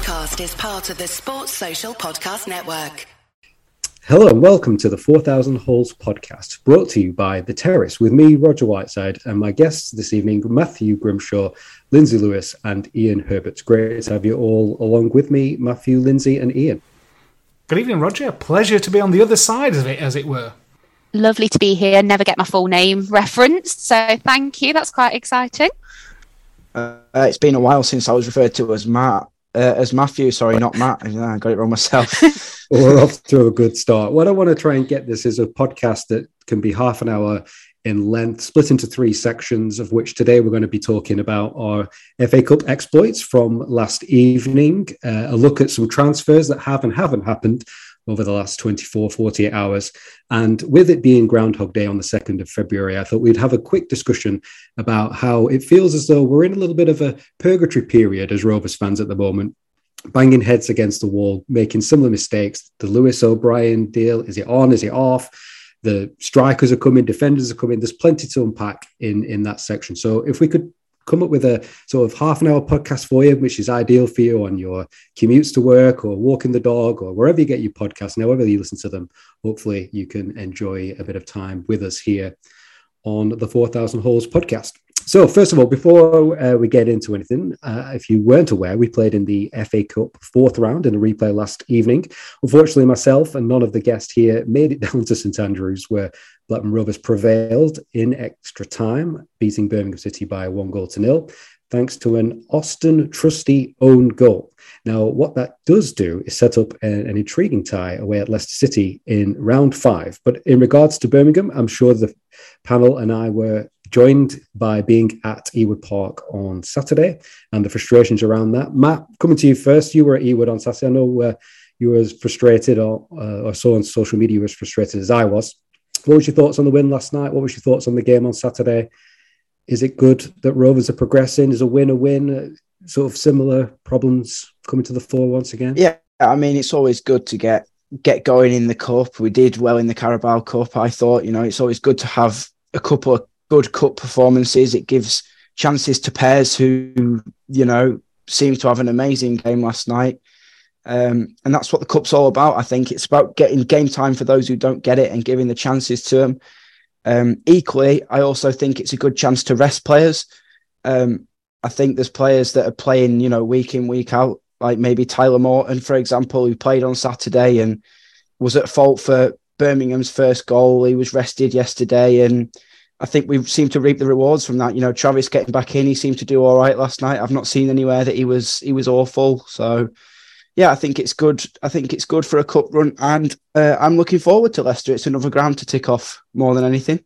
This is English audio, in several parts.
podcast is part of the Sports Social Podcast Network. Hello and welcome to the 4000 Holes podcast, brought to you by The Terrace with me, Roger Whiteside, and my guests this evening, Matthew Grimshaw, Lindsay Lewis, and Ian Herbert. Great to have you all along with me, Matthew, Lindsay, and Ian. Good evening, Roger. Pleasure to be on the other side of it, as it were. Lovely to be here. Never get my full name referenced, so thank you. That's quite exciting. Uh, it's been a while since I was referred to as Matt uh, as Matthew. Sorry, not Matt. I got it wrong myself. well, we're off to a good start. What I want to try and get this is a podcast that can be half an hour in length, split into three sections, of which today we're going to be talking about our FA Cup exploits from last evening, uh, a look at some transfers that have and haven't happened over the last 24, 48 hours. And with it being Groundhog Day on the 2nd of February, I thought we'd have a quick discussion about how it feels as though we're in a little bit of a purgatory period as Rovers fans at the moment. Banging heads against the wall, making similar mistakes. The Lewis O'Brien deal is it on? Is it off? The strikers are coming, defenders are coming. There's plenty to unpack in in that section. So if we could come up with a sort of half an hour podcast for you, which is ideal for you on your commutes to work or walking the dog or wherever you get your podcasts, and however you listen to them. Hopefully, you can enjoy a bit of time with us here on the 4000 Holes podcast. So, first of all, before uh, we get into anything, uh, if you weren't aware, we played in the FA Cup fourth round in a replay last evening. Unfortunately, myself and none of the guests here made it down to St Andrews, where Blackburn Rovers prevailed in extra time, beating Birmingham City by one goal to nil, thanks to an Austin Trusty own goal. Now, what that does do is set up an, an intriguing tie away at Leicester City in round five. But in regards to Birmingham, I'm sure the panel and I were joined by being at Ewood Park on Saturday and the frustrations around that. Matt, coming to you first, you were at Ewood on Saturday. I know uh, you were as frustrated or, uh, or saw on social media you were as frustrated as I was. What was your thoughts on the win last night? What was your thoughts on the game on Saturday? Is it good that Rovers are progressing? Is a win a win? Uh, sort of similar problems coming to the fore once again? Yeah, I mean, it's always good to get get going in the cup. We did well in the Carabao Cup. I thought, you know, it's always good to have a couple of good cup performances. It gives chances to Pears who, you know, seem to have an amazing game last night. Um, and that's what the cup's all about. I think it's about getting game time for those who don't get it and giving the chances to them. Um, equally, I also think it's a good chance to rest players. Um, I think there's players that are playing, you know, week in, week out, like maybe Tyler Morton, for example, who played on Saturday and was at fault for Birmingham's first goal. He was rested yesterday and I think we seem to reap the rewards from that. You know, Travis getting back in, he seemed to do all right last night. I've not seen anywhere that he was he was awful. So yeah, I think it's good. I think it's good for a cup run, and uh, I'm looking forward to Leicester. It's another ground to tick off more than anything.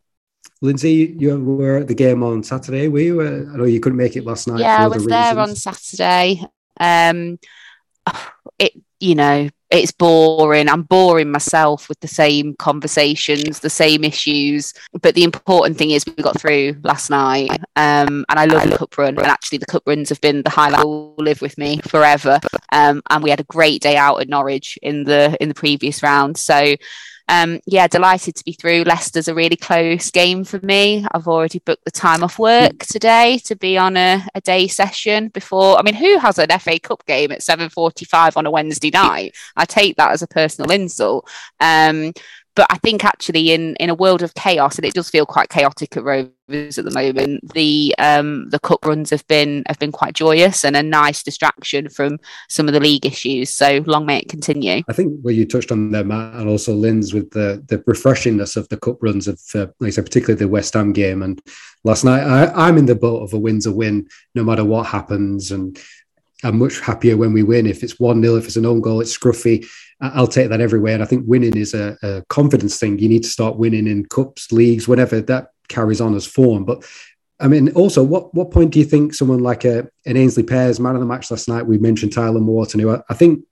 Lindsay, you were at the game on Saturday. Were you? Uh, I know you couldn't make it last night. Yeah, I was there on Saturday. Um, it, you know, it's boring. I'm boring myself with the same conversations, the same issues. But the important thing is we got through last night. Um, and I love the cup run. And actually, the cup runs have been the highlight will live with me forever. Um, and we had a great day out at Norwich in the in the previous round. So um, yeah, delighted to be through. Leicester's a really close game for me. I've already booked the time off work today to be on a, a day session before. I mean, who has an FA Cup game at 7.45 on a Wednesday night? I take that as a personal insult. Um, but I think actually in in a world of chaos, and it does feel quite chaotic at Rovers at the moment. The um, the cup runs have been have been quite joyous and a nice distraction from some of the league issues. So long may it continue. I think where you touched on there, Matt, and also Linz with the the refreshingness of the cup runs of, uh, like I said, particularly the West Ham game. And last night, I, I'm in the boat of a win's a win, no matter what happens, and. I'm much happier when we win. If it's 1 0, if it's an own goal, it's scruffy. I'll take that everywhere. And I think winning is a, a, confidence thing. You need to start winning in cups, leagues, whatever that carries on as form. But I mean, also, what what point do you think someone like a, an Aynsley Pears, man of the match last night, we mentioned Tyler Morton, who I, I think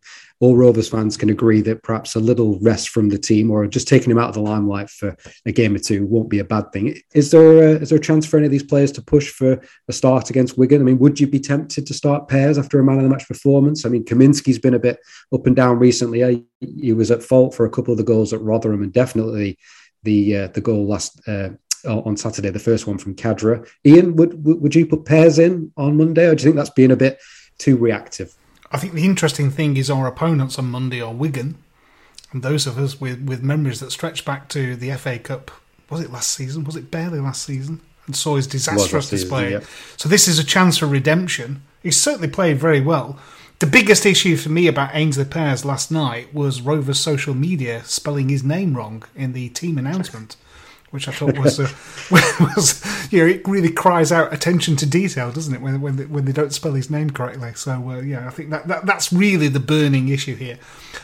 all Rovers fans can agree that perhaps a little rest from the team or just taking him out of the limelight for a game or two won't be a bad thing. Is there a, is there a chance for any of these players to push for a start against Wigan? I mean, would you be tempted to start Pears after a man of the match performance? I mean, Kaminski's been a bit up and down recently. He was at fault for a couple of the goals at Rotherham and definitely the uh, the goal last uh, on Saturday, the first one from Khadra. Ian, would would you put Pears in on Monday, or do you think that's being a bit too reactive? I think the interesting thing is our opponents on Monday are Wigan, and those of us with, with memories that stretch back to the FA Cup. Was it last season? Was it barely last season? And saw his disastrous display. Season, yeah. So this is a chance for redemption. He's certainly played very well. The biggest issue for me about Aynsley Pears last night was Rover's social media spelling his name wrong in the team announcement which I thought was, uh, was you know, it really cries out attention to detail, doesn't it? When when they, when they don't spell his name correctly. So uh, yeah, I think that, that that's really the burning issue here.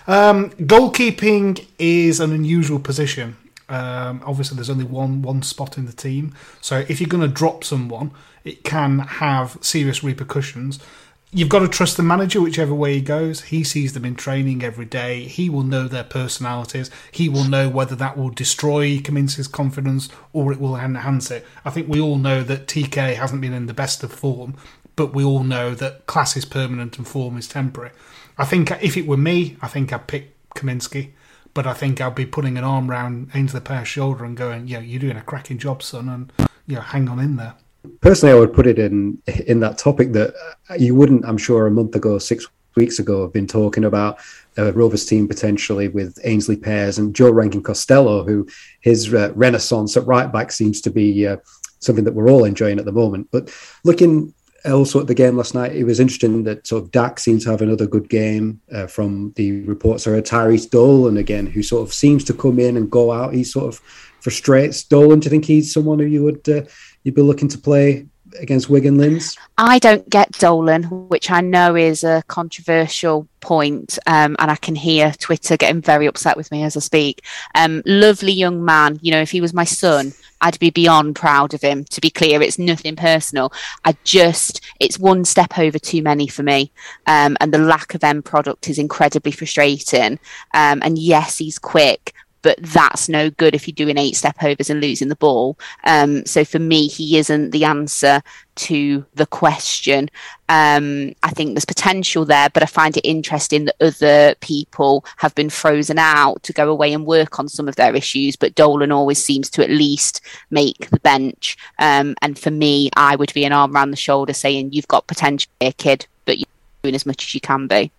Um, goalkeeping is an unusual position. Um, obviously, there's only one one spot in the team, so if you're going to drop someone, it can have serious repercussions you've got to trust the manager whichever way he goes. He sees them in training every day. He will know their personalities. He will know whether that will destroy Kaminski's confidence or it will enhance it. I think we all know that TK hasn't been in the best of form, but we all know that class is permanent and form is temporary. I think if it were me, I think I'd pick Kaminski. But I think I'd be putting an arm around Aynsley Pear's shoulder and going, "Yeah, you're doing a cracking job, son, and you know, hang on in there." Personally, I would put it in in that topic that you wouldn't, I'm sure, a month ago, six weeks ago, have been talking about a Rovers team potentially with Aynsley Pears and Joe Rankin Costello, who his uh, renaissance at right back seems to be uh, something that we're all enjoying at the moment. But looking also at the game last night, it was interesting that sort of Dack seems to have another good game uh, from the reports. Are Tyrhys Dolan again, who sort of seems to come in and go out. He sort of frustrates Dolan. Do you think he's someone who you would uh, you'd be looking to play against Wigan Linz? I don't get Dolan, which I know is a controversial point, um, and I can hear Twitter getting very upset with me as I speak. Um, lovely young man, you know, if he was my son, I'd be beyond proud of him. To be clear, it's nothing personal. I just, it's one step over too many for me, um, and the lack of end product is incredibly frustrating. Um, and yes, he's quick, but that's no good if you're doing eight step overs and losing the ball. Um, so for me, he isn't the answer to the question. Um, I think there's potential there, but I find it interesting that other people have been frozen out to go away and work on some of their issues, but Dolan always seems to at least make the bench. Um, and for me, I would be an arm around the shoulder saying, You've got potential here, kid, but you're doing as much as you can be.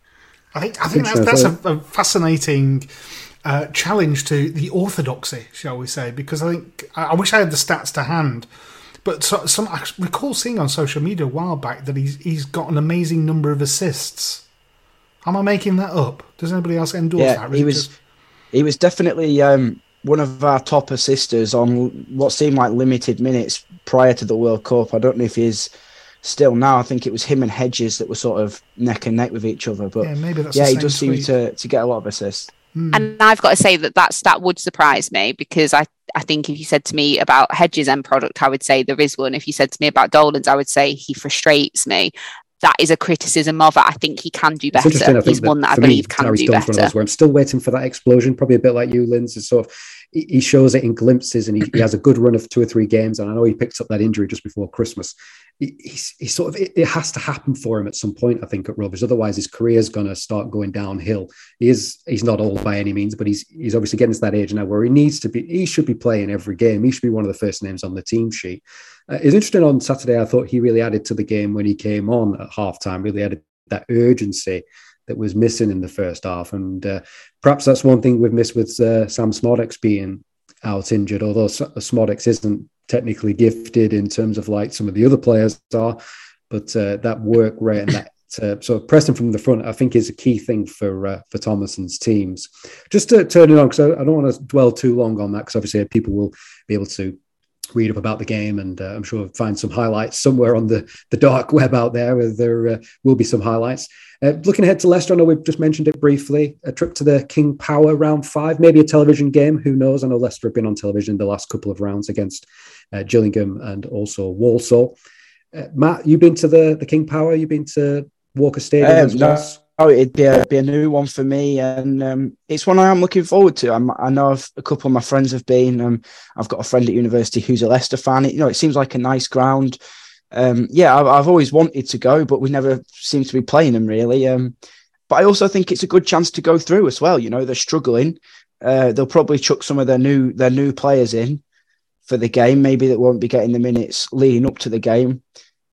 I think, I think that's, that's a, a fascinating uh, challenge to the orthodoxy, shall we say? Because I think I, I wish I had the stats to hand, but so, some I recall seeing on social media a while back that he's he's got an amazing number of assists. Am I making that up? Does anybody else endorse yeah, that? he was just... he was definitely um, one of our top assisters on what seemed like limited minutes prior to the World Cup. I don't know if he's still now. I think it was him and Hedges that were sort of neck and neck with each other. But yeah, maybe that's yeah, he does seem to to get a lot of assists. Mm. And I've got to say that that's, that would surprise me because I, I think if you said to me about Hedges' end product, I would say there is one. If you said to me about Dolan's, I would say he frustrates me. That is a criticism of it. I think he can do better. He's one that I believe me, can do better. Where I'm still waiting for that explosion, probably a bit like you, Linz. Is sort of he shows it in glimpses, and he, he has a good run of two or three games. And I know he picked up that injury just before Christmas, he's, he's sort of it, it, has to happen for him at some point. I think at Rovers, otherwise his career is going to start going downhill. He is he's not old by any means, but he's he's obviously getting to that age now where he needs to be. He should be playing every game. He should be one of the first names on the team sheet. Uh, it's interesting on Saturday. I thought he really added to the game when he came on at halftime. Really added that urgency that was missing in the first half. And uh, perhaps that's one thing we've missed with uh, Sam Szmodics being out injured, although Szmodics isn't technically gifted in terms of like some of the other players are. But uh, that work rate and that uh, so pressing from the front, I think, is a key thing for uh, for Tomasson's teams. Just to turn it on, because I, I, don't want to dwell too long on that, because obviously people will be able to read up about the game, and uh, I'm sure find some highlights somewhere on the the dark web out there. Where there uh, will be some highlights. Uh, looking ahead to Leicester, I know we've just mentioned it briefly. A trip to the King Power round five, maybe a television game. Who knows? I know Leicester have been on television the last couple of rounds against uh, Gillingham and also Walsall. Matt, you've been to the the King Power. You've been to Walker Stadium? Um, no, oh, it'd be a, be a new one for me, and um, it's one I am looking forward to. I'm, i know I've, a couple of my friends have been. Um, I've got a friend at university who's a Leicester fan. It, you know, it seems like a nice ground. Um, yeah, I've, I've, always wanted to go, but we never seem to be playing them really. Um, but I also think it's a good chance to go through as well. You know, they're struggling. Uh, they'll probably chuck some of their new their new players in for the game. Maybe that won't be getting the minutes leading up to the game.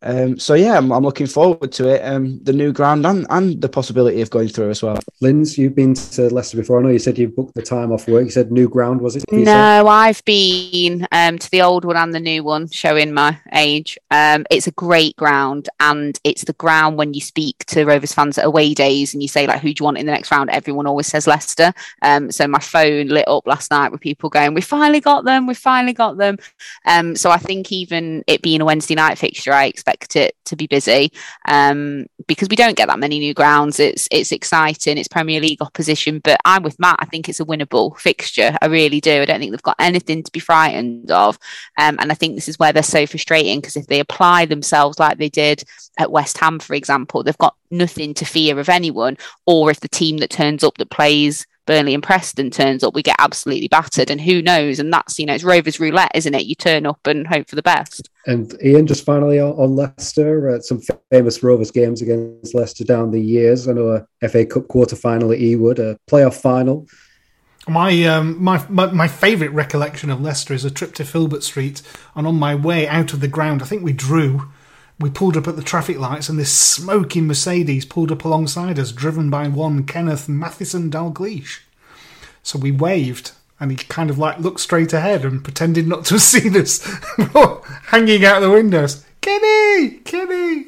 Um, so yeah, I'm, I'm, looking forward to it. Um, the new ground and, and the possibility of going through as well. Linz, you've been to Leicester before. I know you said you booked the time off work. You said new ground was it? No, I've been um, to the old one and the new one, showing my age. Um, it's a great ground, and it's the ground when you speak to Rovers fans at away days and you say like, "Who do you want in the next round?" Everyone always says Leicester. Um, so my phone lit up last night with people going, "We finally got them! We finally got them!" Um, so I think even it being a Wednesday night fixture, I expect expect it to be busy um, because we don't get that many new grounds. It's it's exciting. It's Premier League opposition, but I'm with Matt. I think it's a winnable fixture. I really do. I don't think they've got anything to be frightened of, um, and I think this is where they're so frustrating because if they apply themselves like they did at West Ham, for example, they've got nothing to fear of anyone. Or if the team that turns up that plays Burnley and Preston turns up, we get absolutely battered. And who knows? And that's, you know, it's Rovers roulette, isn't it? You turn up and hope for the best. And Ian, just finally on, on Leicester, uh, some famous Rovers games against Leicester down the years. I know a FA Cup quarter final at Ewood, a playoff final. My, um, my my my favourite recollection of Leicester is a trip to Filbert Street, and on my way out of the ground, I think we drew we pulled up at the traffic lights and this smoking Mercedes pulled up alongside us, driven by one Kenneth Matheson Dalgleish. So we waved and he kind of like looked straight ahead and pretended not to have seen us hanging out the windows. Kenny! Kenny!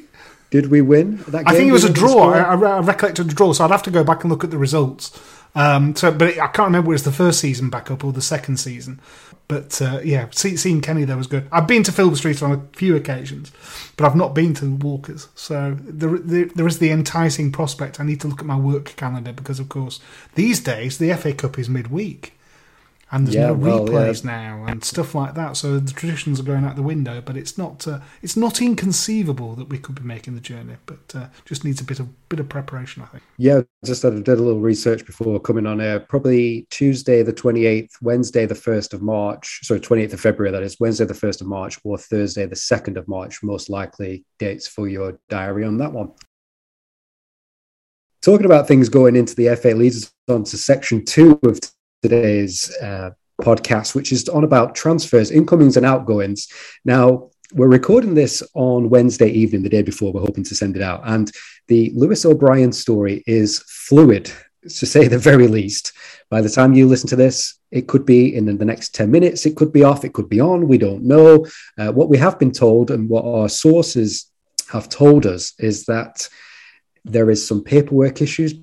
Did we win? I think it was a draw. I, I, recollected a draw, so I'd have to go back and look at the results. Um, so, but I can't remember it was the first season back up or the second season. But uh, yeah, see, seeing Kenny there was good. I've been to Filbert Street on a few occasions, but I've not been to Walkers. So there, there, there is the enticing prospect. I need to look at my work calendar because, of course, these days the FA Cup is midweek and there's yeah, no well, replays yeah. now and stuff like that. So the traditions are going out the window. But it's not uh, it's not inconceivable that we could be making the journey, but uh, just needs a bit of bit of preparation, I think. Yeah, just did a little research before coming on air. Probably Tuesday the twenty eighth, Wednesday the first of March, sorry twenty eighth of February. That is Wednesday the first of March or Thursday the second of March. Most likely dates for your diary on that one. Talking about things going into the FA leads us on to section two of today's uh, podcast, which is on about transfers, incomings and outgoings. Now, we're recording this on Wednesday evening, the day before. We're hoping to send it out. And the Lewis O'Brien story is fluid, to say the very least. By the time you listen to this, it could be in the next 10 minutes, it could be off, it could be on. We don't know. Uh, what we have been told and what our sources have told us is that there is some paperwork issues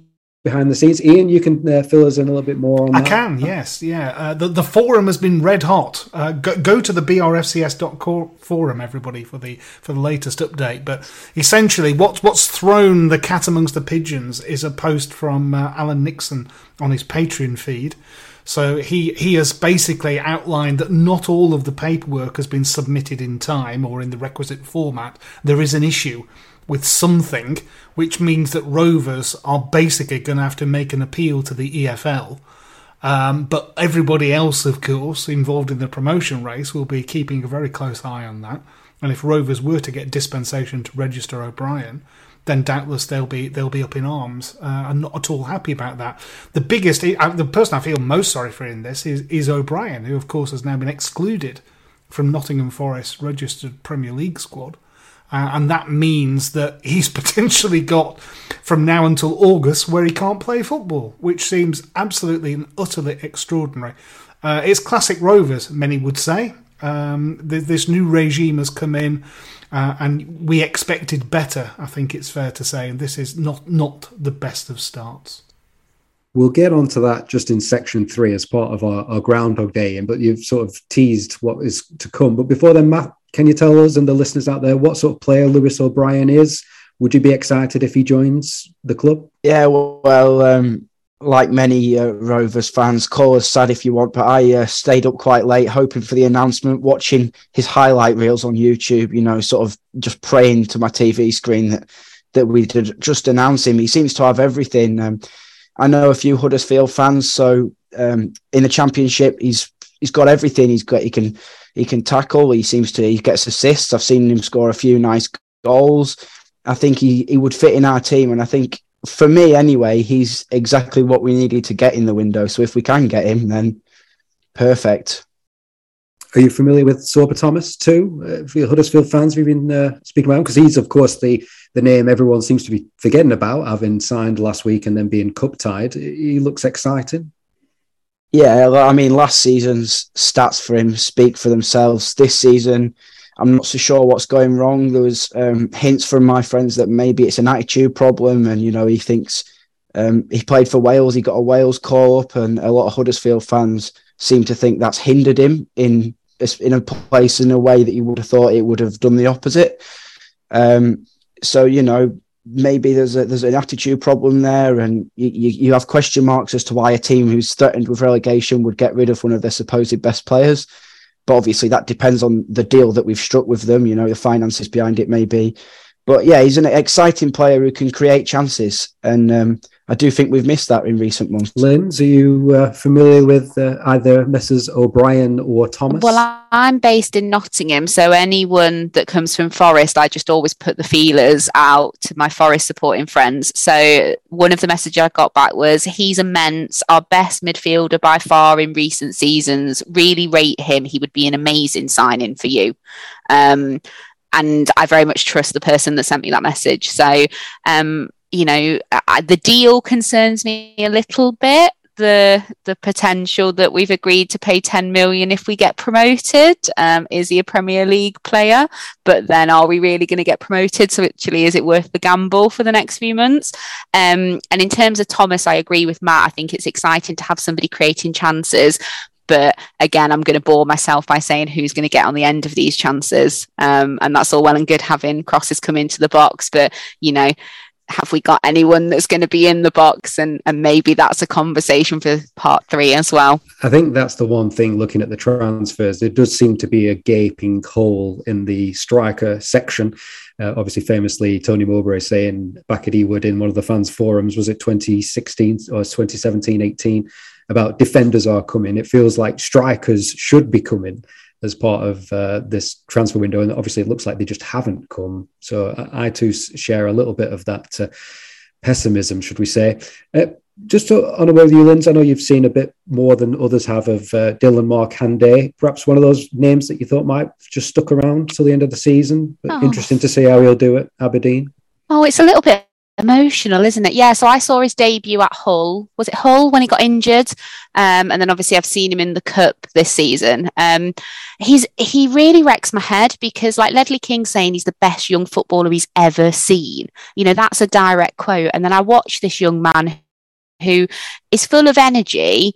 behind the scenes. Ian, you can uh, fill us in a little bit more on I that. can, yes, yeah. Uh, the the forum has been red hot. Uh, go, go, to the brfcs.com forum, everybody, for the for the latest update. But essentially, what's what's thrown the cat amongst the pigeons is a post from uh, Alan Nixon on his Patreon feed. So he he has basically outlined that not all of the paperwork has been submitted in time or in the requisite format. There is an issue with something, which means that Rovers are basically going to have to make an appeal to the EFL. Um, but everybody else, of course, involved in the promotion race will be keeping a very close eye on that. And if Rovers were to get dispensation to register O'Brien, then doubtless they'll be they'll be up in arms uh, and not at all happy about that. The biggest, the person I feel most sorry for in this is is O'Brien, who of course has now been excluded from Nottingham Forest registered Premier League squad Uh, and that means that he's potentially got from now until August where he can't play football, which seems absolutely and utterly extraordinary. Uh, it's classic Rovers, many would say. Um, th- this new regime has come in, uh, and we expected better. I think it's fair to say, and this is not not the best of starts. We'll get onto that just in section three as part of our, our Groundhog Day, but you've sort of teased what is to come. But before then, Matt, can you tell us and the listeners out there what sort of player Lewis O'Brien is? Would you be excited if he joins the club? Yeah, well, um, like many uh, Rovers fans, call us sad if you want, but I uh, stayed up quite late hoping for the announcement, watching his highlight reels on YouTube, you know, sort of just praying to my TV screen that that we did just announce him. He seems to have everything. Um, I know a few Huddersfield fans. So um, in the championship, he's he's got everything. He's got he can he can tackle. He seems to he gets assists. I've seen him score a few nice goals. I think he he would fit in our team, and I think for me anyway, he's exactly what we needed to get in the window. So if we can get him, then perfect. Are you familiar with Sorba Thomas too? Uh, for Huddersfield fans, we've been uh, speaking about because he's, of course, the the name everyone seems to be forgetting about, having signed last week and then being cup tied. He looks exciting. Yeah, I mean, last season's stats for him speak for themselves. This season, I'm not so sure what's going wrong. There was um, hints from my friends that maybe it's an attitude problem, and you know, he thinks um, he played for Wales, he got a Wales call up, and a lot of Huddersfield fans seem to think that's hindered him in in a place in a way that you would have thought it would have done the opposite. Um, so you know maybe there's a there's an attitude problem there, and you, you, have question marks as to why a team who's threatened with relegation would get rid of one of their supposed best players. But obviously, that depends on the deal that we've struck with them. You know, the finances behind it, maybe. But yeah, he's an exciting player who can create chances, and um, I do think we've missed that in recent months. Linz, are you uh, familiar with uh, either Messrs. O'Brien or Thomas? Well, I'm based in Nottingham, so anyone that comes from Forest, I just always put the feelers out to my Forest supporting friends. So one of the messages I got back was he's immense, our best midfielder by far in recent seasons. Really rate him. He would be an amazing signing for you. Um, and I very much trust the person that sent me that message. So um, you know, I, the deal concerns me a little bit. The the potential that we've agreed to pay 10 million if we get promoted. Um, is he a Premier League player? But then are we really going to get promoted? So actually, is it worth the gamble for the next few months? Um, and in terms of Thomas, I agree with Matt. I think it's exciting to have somebody creating chances. But again, I'm going to bore myself by saying who's going to get on the end of these chances. Um, and that's all well and good having crosses come into the box. But, you know, have we got anyone that's going to be in the box? And and maybe that's a conversation for part three as well. I think that's the one thing looking at the transfers there does seem to be a gaping hole in the striker section. Uh, obviously famously tony mowbray saying back at ewood in one of the fans forums was it 2016 or 2017 18 about defenders are coming. It feels like strikers should be coming as part of uh, this transfer window. And obviously, it looks like they just haven't come. So I, I too share a little bit of that uh, pessimism, should we say. Uh, just to, on a word with you, Linz, I know you've seen a bit more than others have of uh, Dilan Markanday. Perhaps one of those names that you thought might just stuck around till the end of the season. But oh. interesting to see how he'll do at Aberdeen. Oh, it's a little bit emotional, isn't it? Yeah. So I saw his debut at Hull. Was it Hull when he got injured? Um, and then obviously I've seen him in the cup this season. Um, he's he really wrecks my head because like Ledley King saying he's the best young footballer he's ever seen. You know, that's a direct quote. And then I watch this young man who is full of energy,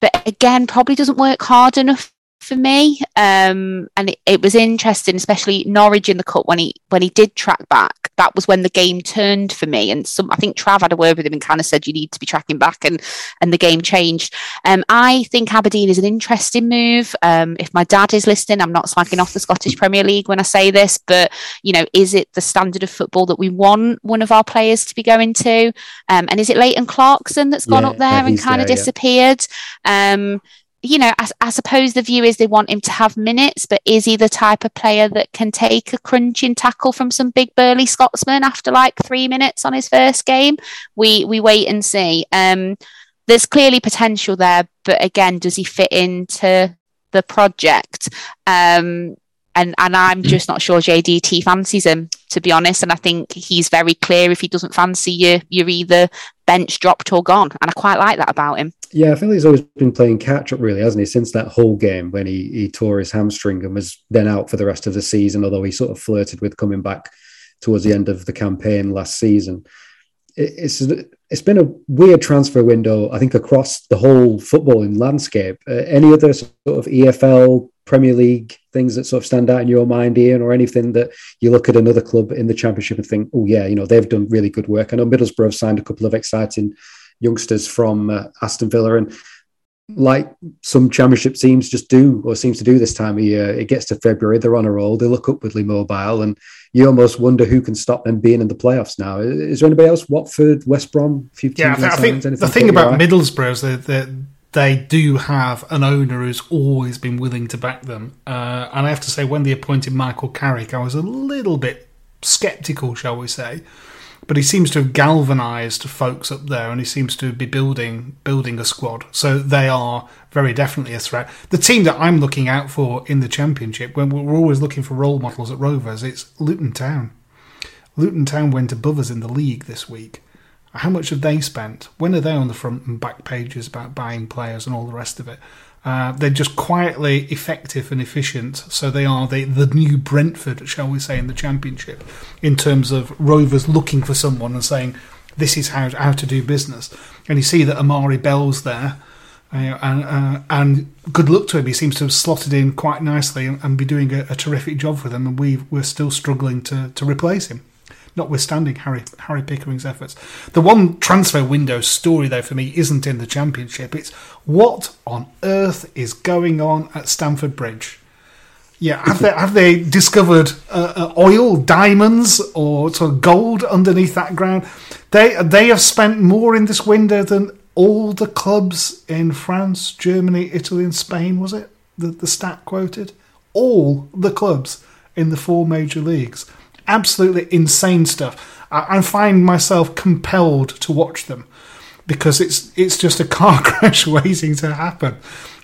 but again, probably doesn't work hard enough for me. Um, and it, it, was interesting, especially Norwich in the cup when he when he did track back. That was when the game turned for me. And some, I think Trav had a word with him and kind of said you need to be tracking back, and and the game changed. Um, I think Aberdeen is an interesting move. Um, if my dad is listening, I'm not slagging off the Scottish Premier League when I say this, but you know, is it the standard of football that we want one of our players to be going to? Um, and is it Leighton Clarkson that's gone yeah, up there and kind of disappeared? Yeah. You know, I, I, suppose the view is they want him to have minutes, but is he the type of player that can take a crunching tackle from some big burly Scotsman after like three minutes on his first game? We we wait and see. Um, there's clearly potential there, but again, does he fit into the project? Um, and and I'm mm. just not sure JDT fancies him to be honest. And I think he's very clear if he doesn't fancy you, you're either bench dropped or gone. And I quite like that about him. Yeah, I feel he's always been playing catch up, really, hasn't he? Since that whole game when he, he tore his hamstring and was then out for the rest of the season, although he sort of flirted with coming back towards the end of the campaign last season. it's it's been a weird transfer window, I think, across the whole footballing landscape. Uh, any other sort of EFL Premier League things that sort of stand out in your mind, Ian, or anything that you look at another club in the Championship and think, oh, yeah, you know, they've done really good work. I know Middlesbrough have signed a couple of exciting youngsters from uh, Aston Villa. And like some Championship teams just do, or seems to do this time of year, it gets to February, they're on a roll, they look upwardly mobile, and you almost wonder who can stop them being in the playoffs now. Is there anybody else? Watford, West Brom? yeah, I, I think the thing about Middlesbrough is that they do have an owner who's always been willing to back them. Uh, and I have to say, when they appointed Michael Carrick, I was a little bit sceptical, shall we say. But he seems to have galvanised folks up there, and he seems to be building building a squad. So they are very definitely a threat. The team that I'm looking out for in the championship, when we're always looking for role models at Rovers, it's Luton Town. Luton Town went above us in the league this week. How much have they spent? When are they on the front and back pages about buying players and all the rest of it? Uh, they're just quietly effective and efficient. So they are the, the new Brentford, shall we say, in the Championship, in terms of Rovers looking for someone and saying, this is how, how to do business. And you see that Amari Bell's there. Uh, and, uh, and good luck to him. He seems to have slotted in quite nicely and, and be doing a, a, terrific job for them. And we we're still struggling to, to replace him notwithstanding Harry Harry Pickering's efforts. The one transfer window story, though, for me, isn't in the Championship. It's what on earth is going on at Stamford Bridge. Yeah, have they have they discovered uh, uh, oil, diamonds, or sort of gold underneath that ground? They they have spent more in this window than all the clubs in France, Germany, Italy, and Spain. Was it the the stat quoted? All the clubs in the four major leagues absolutely insane stuff. I, I find myself compelled to watch them because it's it's just a car crash waiting to happen.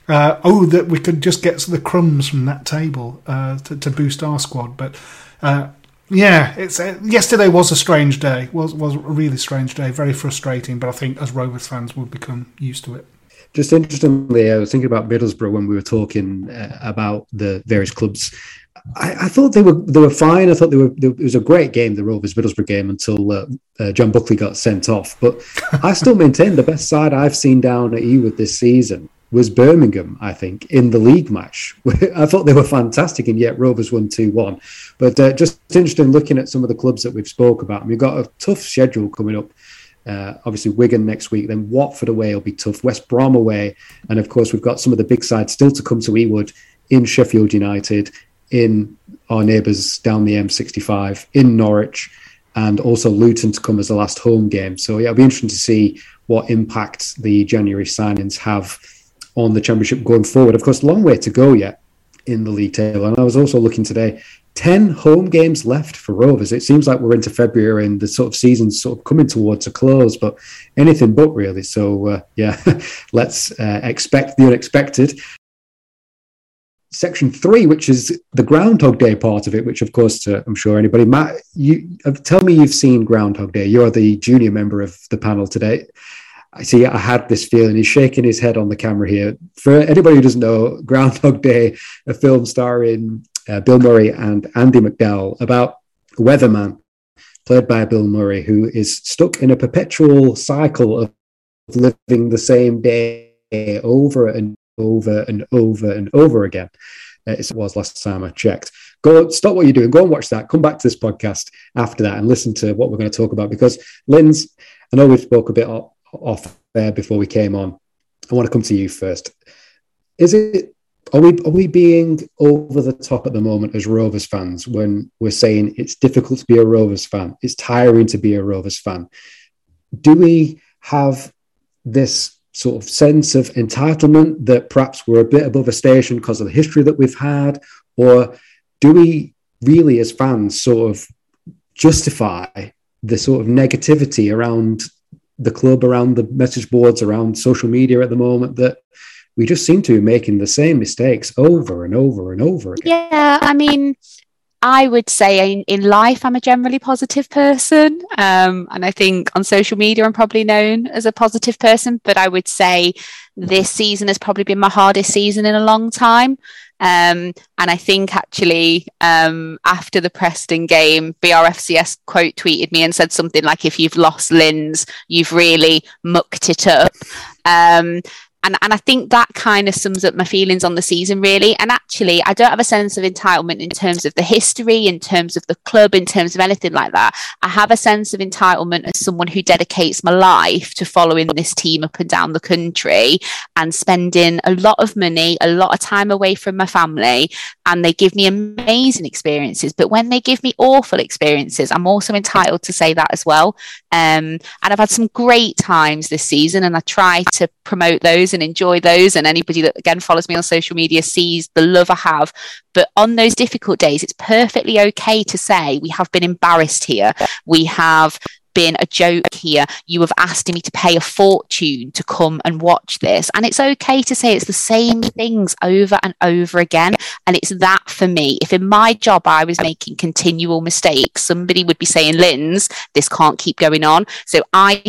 Uh, oh, that we could just get the crumbs from that table uh, to, to, boost our squad. But uh, yeah, it's uh, yesterday was a strange day. was was a really strange day, very frustrating. But I think as Rovers fans, we'll become used to it. Just interestingly, I was thinking about Middlesbrough when we were talking uh, about the various clubs I, I, thought they were they were fine. I thought they were. They, it was a great game, the Rovers Middlesbrough game, until uh, uh, John Buckley got sent off. But I still maintain the best side I've seen down at Ewood this season was Birmingham. I think in the league match, I thought they were fantastic, and yet Rovers won two one. But uh, just interesting looking at some of the clubs that we've spoke about. we've got a tough schedule coming up. Uh, obviously, Wigan next week, then Watford away will be tough. West Brom away, and of course, we've got some of the big sides still to come to Ewood in Sheffield United, in our neighbours down the M65 in Norwich, and also Luton to come as the last home game. So yeah, it'll be interesting to see what impact the January signings have on the championship going forward. Of course, long way to go yet in the league table. And I was also looking today, 10 home games left for Rovers. It seems like we're into February and the sort of season's sort of coming towards a close, but anything but really. So, uh, yeah, let's uh, expect the unexpected section three, which is the Groundhog Day part of it, which of course uh, I'm sure anybody. Matt, you uh, tell me you've seen Groundhog Day. You're the junior member of the panel today. I see. I had this feeling. He's shaking his head on the camera here. For anybody who doesn't know, Groundhog Day, a film starring uh, Bill Murray and Andie MacDowell about weatherman played by Bill Murray, who is stuck in a perpetual cycle of living the same day over and over and over and over again. Uh, it was last time I checked. Go stop what you're doing. Go and watch that. Come back to this podcast after that and listen to what we're going to talk about. Because Linz, I know we spoke a bit off there before we came on. I want to come to you first. Is it are we are we being over the top at the moment as Rovers fans when we're saying it's difficult to be a Rovers fan? It's tiring to be a Rovers fan. Do we have this sort of sense of entitlement that perhaps we're a bit above a station because of the history that we've had? Or do we really, as fans, sort of justify the sort of negativity around the club, around the message boards, around social media at the moment that we just seem to be making the same mistakes over and over and over again. Yeah, I mean, I would say in, in life, I'm a generally positive person. Um, and I think on social media, I'm probably known as a positive person. But I would say this season has probably been my hardest season in a long time. Um, and I think actually um, after the Preston game, BRFCS quote tweeted me and said something like, if you've lost Linz, you've really mucked it up. Um, and and I think that kind of sums up my feelings on the season really. And actually, I don't have a sense of entitlement in terms of the history, in terms of the club, in terms of anything like that. I have a sense of entitlement as someone who dedicates my life to following this team up and down the country and spending a lot of money, a lot of time away from my family, and they give me amazing experiences. But when they give me awful experiences, I'm also entitled to say that as well. Um, and I've had some great times this season, and I try to promote those and enjoy those. And anybody that again follows me on social media sees the love I have. But on those difficult days, it's perfectly okay to say we have been embarrassed here. We have been a joke here. You have asked me to pay a fortune to come and watch this. And it's okay to say it's the same things over and over again. And it's that for me. If in my job I was making continual mistakes, somebody would be saying, Linz, this can't keep going on. So I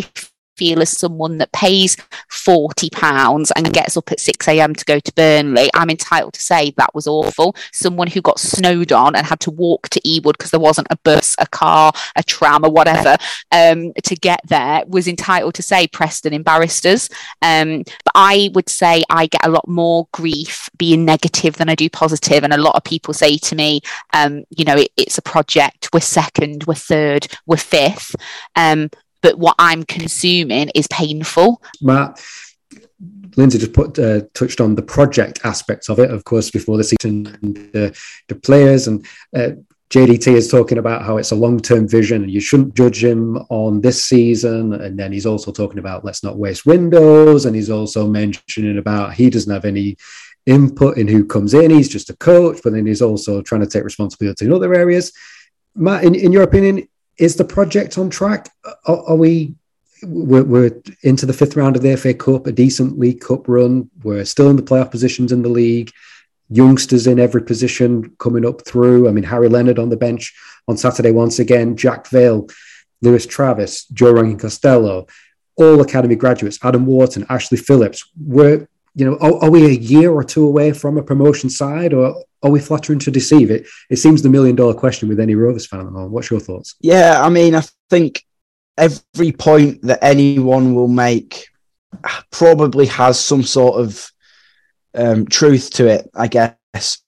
feel as someone that pays £40 and gets up at 6 a.m. to go to Burnley, I'm entitled to say that was awful. Someone who got snowed on and had to walk to Ewood because there wasn't a bus, a car, a tram, or whatever um, to get there was entitled to say Preston embarrassed us. Um, but I would say I get a lot more grief being negative than I do positive. And a lot of people say to me, um, you know, it, it's a project, we're second, we're third, we're fifth. Um, but what I'm consuming is painful. Matt, Lindsay just put uh, touched on the project aspects of it, of course, before the season, the, the players and uh, JDT is talking about how it's a long term vision and you shouldn't judge him on this season. And then he's also talking about let's not waste windows. And he's also mentioning about he doesn't have any input in who comes in. He's just a coach, but then he's also trying to take responsibility in other areas. Matt, in, in your opinion, is the project on track? Are, are we we're, we're, into the fifth round of the FA Cup, a decent League Cup run. We're still in the playoff positions in the league. Youngsters in every position coming up through. I mean, Harry Leonard on the bench on Saturday once again. Jack Vale, Lewis Travis, Joe Rankin Costello, all academy graduates. Adam Wharton, Ashley Phillips. We're you know, are, are, we a year or two away from a promotion side, or are we flattering to deceive? It it seems the million dollar question with any Rovers fan at the moment. What's your thoughts? Yeah, I mean, I think every point that anyone will make probably has some sort of um, truth to it. I guess.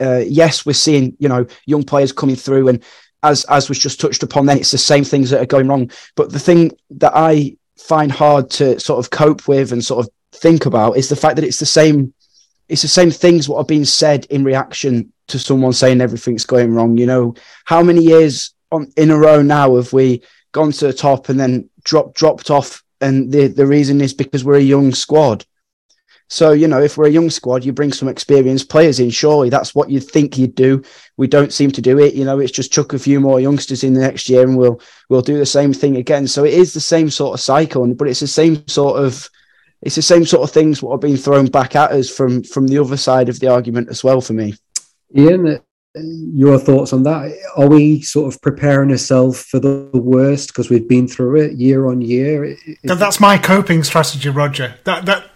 Uh, yes, we're seeing you know young players coming through, and as as was just touched upon, then it's the same things that are going wrong. But the thing that I find hard to sort of cope with and sort of think about is the fact that it's the same it's the same things what are being said in reaction to someone saying everything's going wrong you know? How many years on in a row now have we gone to the top and then dropped dropped off? And the the reason is because we're a young squad. So you know if we're a young squad you bring some experienced players in surely that's what you'd think you'd do. We don't seem to do it you know? It's just chuck a few more youngsters in the next year and we'll we'll do the same thing again. So it is the same sort of cycle but it's the same sort of it's the same sort of things what are being thrown back at us from from the other side of the argument as well for me. Ian, uh, your thoughts on that? Are we sort of preparing ourselves for the worst because we've been through it year on year? That's my coping strategy, Roger. That that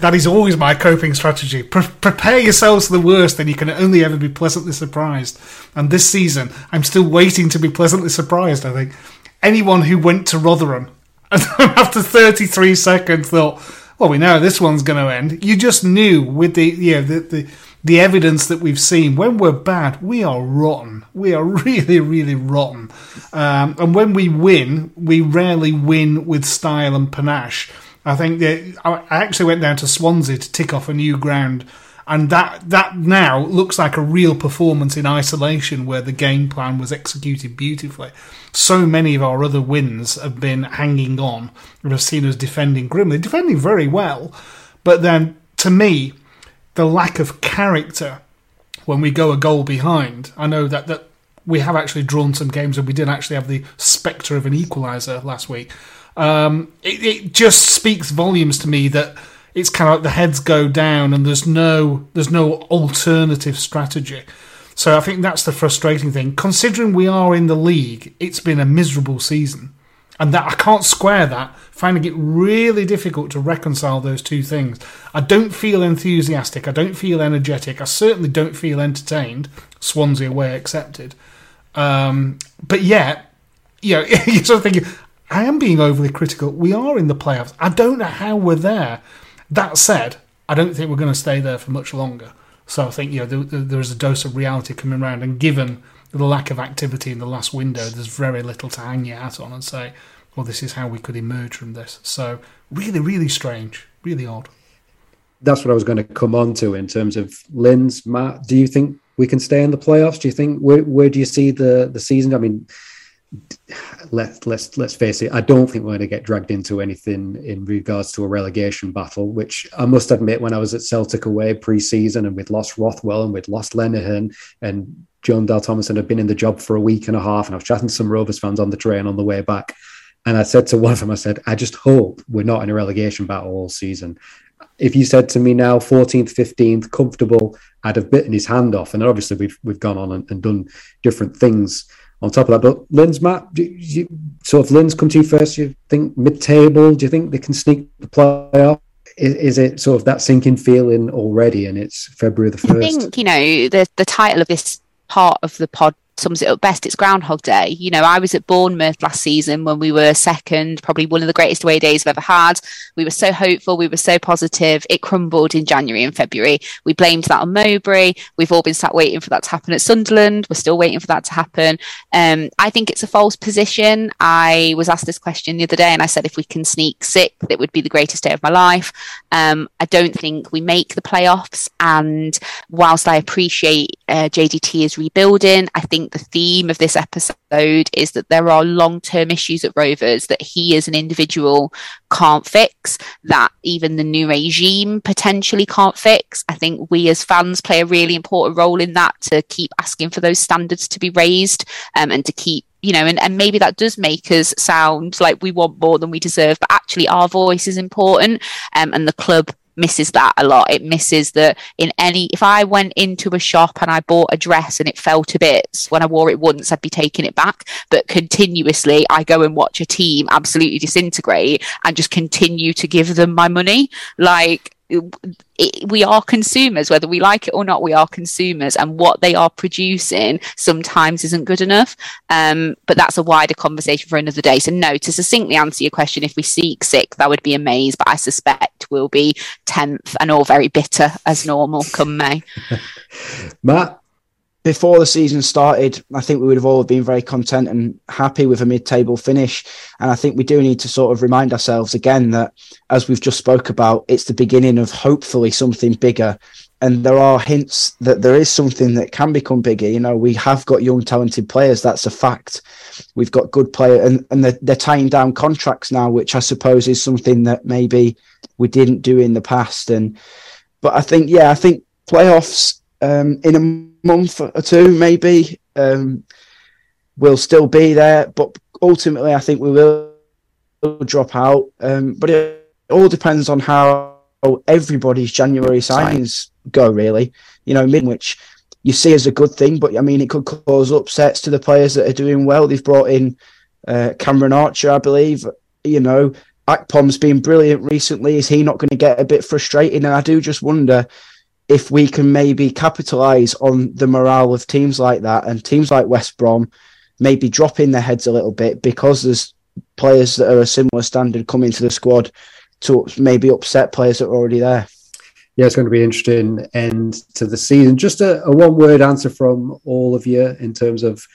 that is always my coping strategy. Pre- prepare yourselves for the worst, and you can only ever be pleasantly surprised. And this season, I'm still waiting to be pleasantly surprised. I think anyone who went to Rotherham and after 33 seconds thought, well, we know this one's going to end. You just knew with the yeah the, the the evidence that we've seen when we're bad, we are rotten. We are really really rotten. Um, and when we win, we rarely win with style and panache. I think that I actually went down to Swansea to tick off a new ground and that that now looks like a real performance in isolation where the game plan was executed beautifully. So many of our other wins have been hanging on. We've seen us defending grimly, defending very well, but then to me, the lack of character when we go a goal behind. I know that that we have actually drawn some games and we did actually have the spectre of an equaliser last week. Um, it, it just speaks volumes to me that it's kind of like the heads go down and there's no there's no alternative strategy. So I think that's the frustrating thing. Considering we are in the league, it's been a miserable season, and that I can't square that. Finding it really difficult to reconcile those two things. I don't feel enthusiastic. I don't feel energetic. I certainly don't feel entertained. Swansea away accepted. Um, but yet, you know, you're sort of thinking, I am being overly critical. We are in the playoffs. I don't know how we're there. That said, I don't think we're going to stay there for much longer. So I think you know there, there is a dose of reality coming around, and given the lack of activity in the last window, there's very little to hang your hat on and say, well, this is how we could emerge from this. So really, really strange, really odd. That's what I was going to come on to in terms of Linz, Matt. Do you think we can stay in the playoffs? Do you think where, where do you see the the season? I mean, let's let's let's face it. I don't think we're going to get dragged into anything in regards to a relegation battle. Which I must admit, when I was at Celtic away pre-season and we'd lost Rothwell and we'd lost Lenihan and Jon Dahl Tomasson had been in the job for a week and a half, and I was chatting to some Rovers fans on the train on the way back. And I said to one of them, I said, I just hope we're not in a relegation battle all season. If you said to me now, 14th, 15th, comfortable, I'd have bitten his hand off. And obviously, we've we've gone on and, and done different things on top of that. But Linz, Matt, do you, so if Linz come to you first, you think mid-table? Do you think they can sneak the playoff? Is, is it sort of that sinking feeling already, and it's February the first? I think you know the the title of this part of the pod sums it up best. It's Groundhog Day. You know, I was at Bournemouth last season when we were second, probably one of the greatest away days I've ever had. We were so hopeful, we were so positive. It crumbled in January and February. We blamed that on Mowbray. We've all been sat waiting for that to happen at Sunderland. We're still waiting for that to happen. Um, I think it's a false position. I was asked this question the other day, and I said if we can sneak sixth, it would be the greatest day of my life. Um, I don't think we make the playoffs. And whilst I appreciate uh, JDT is rebuilding, I think think the theme of this episode is that there are long term issues at Rovers that he as an individual can't fix, that even the new regime potentially can't fix. I think we as fans play a really important role in that to keep asking for those standards to be raised um, and to keep you know, and, and maybe that does make us sound like we want more than we deserve, but actually our voice is important um, and the club misses that a lot. It misses that in any, if I went into a shop and I bought a dress and it fell to bits when I wore it once, I'd be taking it back. But continuously, I go and watch a team absolutely disintegrate and just continue to give them my money. Like, it, we are consumers, whether we like it or not, we are consumers, and what they are producing sometimes isn't good enough. Um, but that's a wider conversation for another day. So, no, to succinctly answer your question, if we seek sick, that would be amazed, but I suspect we'll be 10th and all very bitter as normal come May. Matt? Before the season started, I think we would have all been very content and happy with a mid-table finish. And I think we do need to sort of remind ourselves again that, as we've just spoke about, it's the beginning of hopefully something bigger. And there are hints that there is something that can become bigger. You know, we have got young, talented players. That's a fact. We've got good players, and, and they're, they're tying down contracts now, which I suppose is something that maybe we didn't do in the past. And but I think, yeah, I think playoffs um, in a month or two, maybe, um, will still be there. But ultimately, I think we will drop out. Um, but it all depends on how everybody's January signings go, really. You know, mid which you see as a good thing, but I mean, it could cause upsets to the players that are doing well. They've brought in uh, Cameron Archer, I believe. You know, Akpom's been brilliant recently. Is he not going to get a bit frustrated? And I do just wonder if we can maybe capitalize on the morale of teams like that and teams like West Brom maybe dropping their heads a little bit because there's players that are a similar standard coming to the squad to maybe upset players that are already there. Yeah, it's going to be interesting end to the season. Just a, a one word answer from all of you in terms of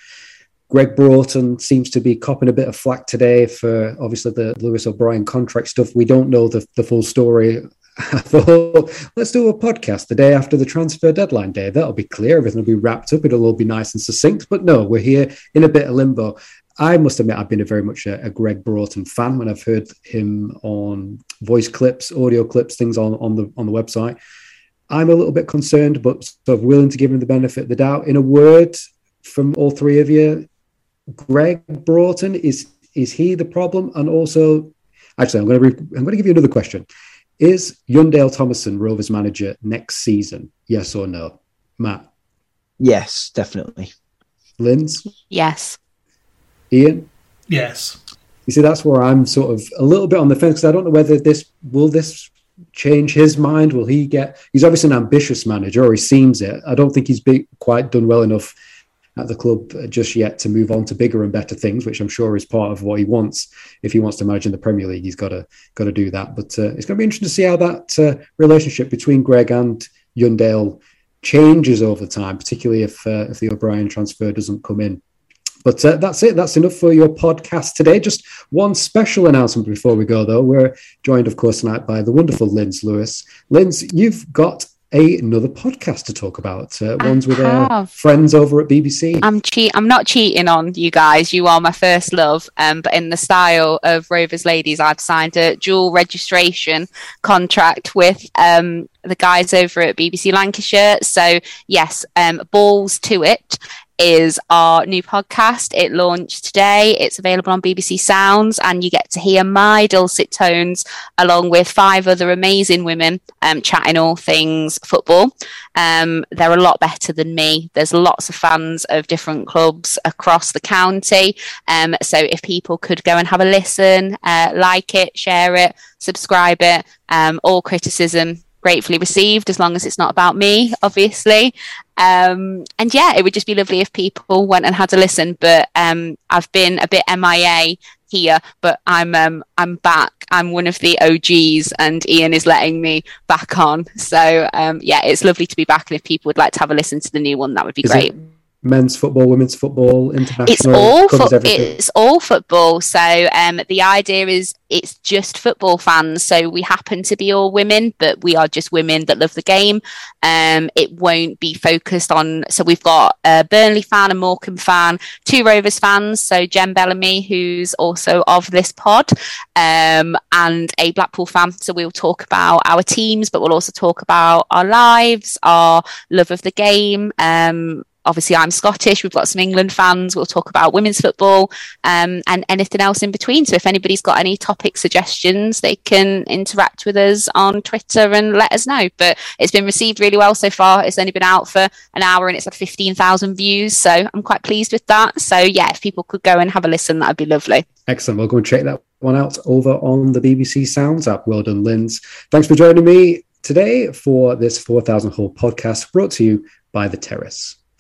Gregg Broughton seems to be copping a bit of flack today for obviously the Lewis O'Brien contract stuff. We don't know the, the full story I thought, let's do a podcast the day after the transfer deadline day. That'll be clear. Everything will be wrapped up. It'll all be nice and succinct. But no, we're here in a bit of limbo. I must admit, I've been a very much a, a, Gregg Broughton fan when I've heard him on voice clips, audio clips, things on, on the on the website. I'm a little bit concerned, but sort of willing to give him the benefit of the doubt. In a word, from all three of you, Gregg Broughton is is he the problem? And also, actually, I'm going to re- I'm going to give you another question Is Jon Dahl Tomasson Rovers manager next season? Yes or no? Matt? Yes, definitely. Linz? Yes. Ian? Yes. You see, that's where I'm sort of a little bit on the fence because I don't know whether this will this change his mind. Will he get? He's obviously an ambitious manager, or he seems it. I don't think he's been quite done well enough at the club just yet to move on to bigger and better things, which I'm sure is part of what he wants. If he wants to manage in the Premier League, he's got to got to do that. But uh, it's going to be interesting to see how that uh, relationship between Gregg and Jon Dahl changes over time, particularly if uh, if the O'Brien transfer doesn't come in. But uh, that's it. That's enough for your podcast today. Just one special announcement before we go, though. We're joined, of course, tonight by the wonderful Linz Lewis. Linz, you've got a, another podcast to talk about. Uh, one's with our friends over at BBC. I'm cheat. I'm not cheating on you guys. You are my first love. Um, but in the style of Rovers Ladies, I've signed a dual registration contract with um the guys over at BBC Lancashire. So yes, um, balls to it is our new podcast. It launched today. It's available on BBC Sounds, and you get to hear my dulcet tones along with five other amazing women um, chatting all things football. Um, they're a lot better than me. There's lots of fans of different clubs across the county. Um, so if people could go and have a listen, uh, like it, share it, subscribe it, um, all criticism gratefully received as long as it's not about me, obviously. Um, and yeah, it would just be lovely if people went and had a listen. But um, I've been a bit MIA here, but I'm um, I'm back. I'm one of the OGs, and Ian is letting me back on. So um, yeah, it's lovely to be back. And if people would like to have a listen to the new one, that would be is great. It- men's football, women's football, international. It's all fo- it's all football. So um, the idea is it's just football fans. So we happen to be all women, but we are just women that love the game. Um, it won't be focused on. So we've got a Burnley fan, a Morecambe fan, two Rovers fans. So Jen Bellamy, who's also of this pod, um, and a Blackpool fan. So we'll talk about our teams, but we'll also talk about our lives, our love of the game, um, obviously I'm Scottish. We've got some England fans. We'll talk about women's football um, and anything else in between. So if anybody's got any topic suggestions, they can interact with us on Twitter and let us know. But it's been received really well so far. It's only been out for an hour and it's had 15,000 views. So I'm quite pleased with that. So yeah, if people could go and have a listen, that'd be lovely. Excellent. We'll go and check that one out over on the BBC Sounds app. Well done, Linz. Thanks for joining me today for this 4,000 Hole podcast brought to you by The Terrace.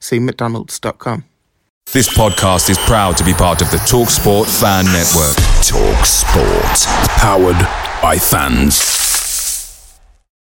See McDonald's.com. This podcast is proud to be part of the TalkSport Fan Network. TalkSport, powered by fans.